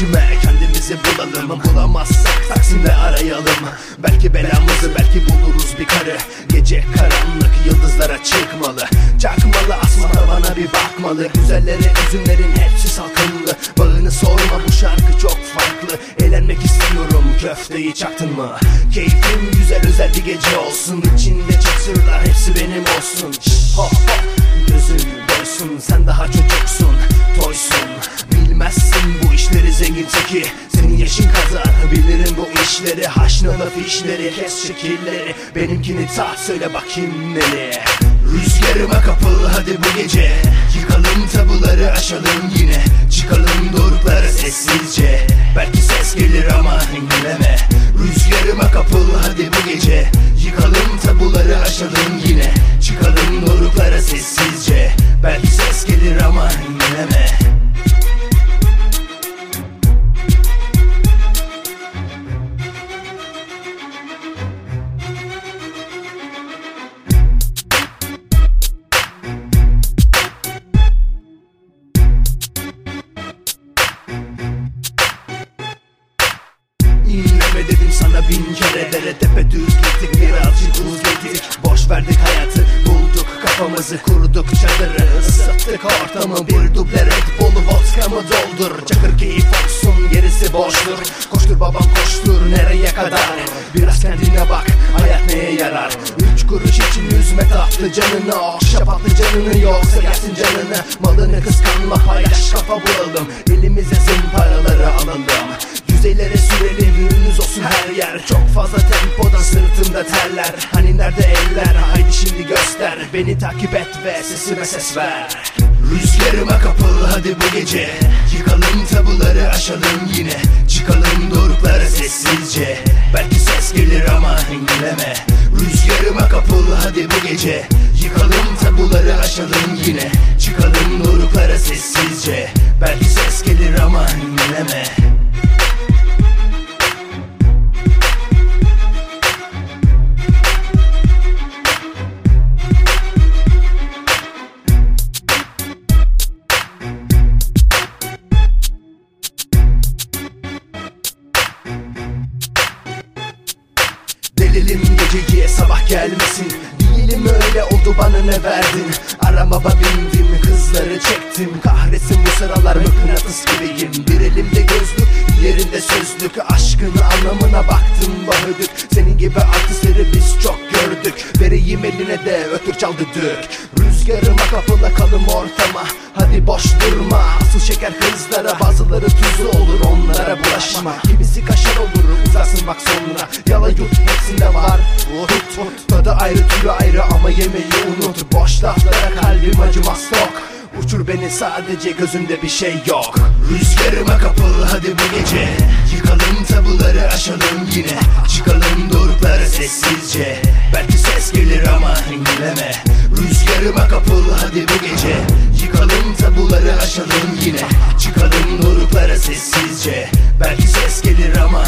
peşime. Kendimizi bulalım bulamazsak Taksim'de arayalım. Belki belamızı belki buluruz bir karı. Gece karanlık yıldızlara çıkmalı. Çakmalı asma tavana bir bakmalı. Güzellere üzümlerin hepsi salkımlı Bağını sorma bu şarkı çok farklı. Eğlenmek istiyorum köfteyi çaktın mı? Keyfim güzel özel bir gece olsun. İçinde çıksırlar hepsi benim olsun. Şş, hop hop. Gözün doysun sen daha çocuk zengin teki Senin yaşın kadar bilirim bu işleri Haşnalı fişleri kes şekilleri Benimkini tat söyle bakayım neli. Rüzgarıma kapıl hadi bu gece. Yıkalım tabuları aşalım yine. Çıkalım doruklara sessizce İnleme dedim sana bin kere. Dere tepe düz gittik birazcık buz getirdik Boş verdik hayatı bulduk kafamızı Kurduk çadırı. Isıttık ortamı Bir duble Red Bull'u vodkamı doldur. Çakır keyif olsun gerisi boştur. Koştur babam koştur nereye kadar? Biraz kendine bak hayat neye yarar? Üç kuruş için yüzme tatlı canını Okşa patlı canını yoksa yersin canını. Malını kıskanma paylaş kafa bulalım yer. Çok fazla tempodan sırtımda terler. Hani nerede eller? Haydi şimdi göster. Beni takip et ve sesime ses ver. Rüzgarıma kapıl hadi bu gece. Yıkalım tabuları aşalım yine. Çıkalım doruklara sessizce. Belki ses gelir ama dinleme Rüzgarıma kapıl hadi bu gece. Yıkalım tabuları aşalım yine. Çıkalım doruklara sessizce gelmesin. Değilim öyle oldu bana ne verdin? Arabama bindim kızları çektim. Kahretsin bu sıralar mıknatıs gibiyim. Bir elimde gözlük diğerinde sözlük. Aşkın anlamına baktım bahödük Senin gibi artistleri biz çok gördük. Vereyim eline de ötür çal düdük. Rüzgarıma kapıla kalım ortama. Hadi boş durma. Asıl şeker kızlara Bazıları tuzlu olur onlara bulaşma Unut boş laflara kalbim acımaz tok Uçur beni sadece gözümde bir şey yok. Rüzgarıma kapıl hadi bu gece. Yıkalım tabuları aşalım yine. Çıkalım doruklara sessizce. Belki ses gelir ama engelleme Rüzgarıma kapıl hadi bu gece. Yıkalım tabuları aşalım yine. Çıkalım doruklara sessizce. Belki ses gelir ama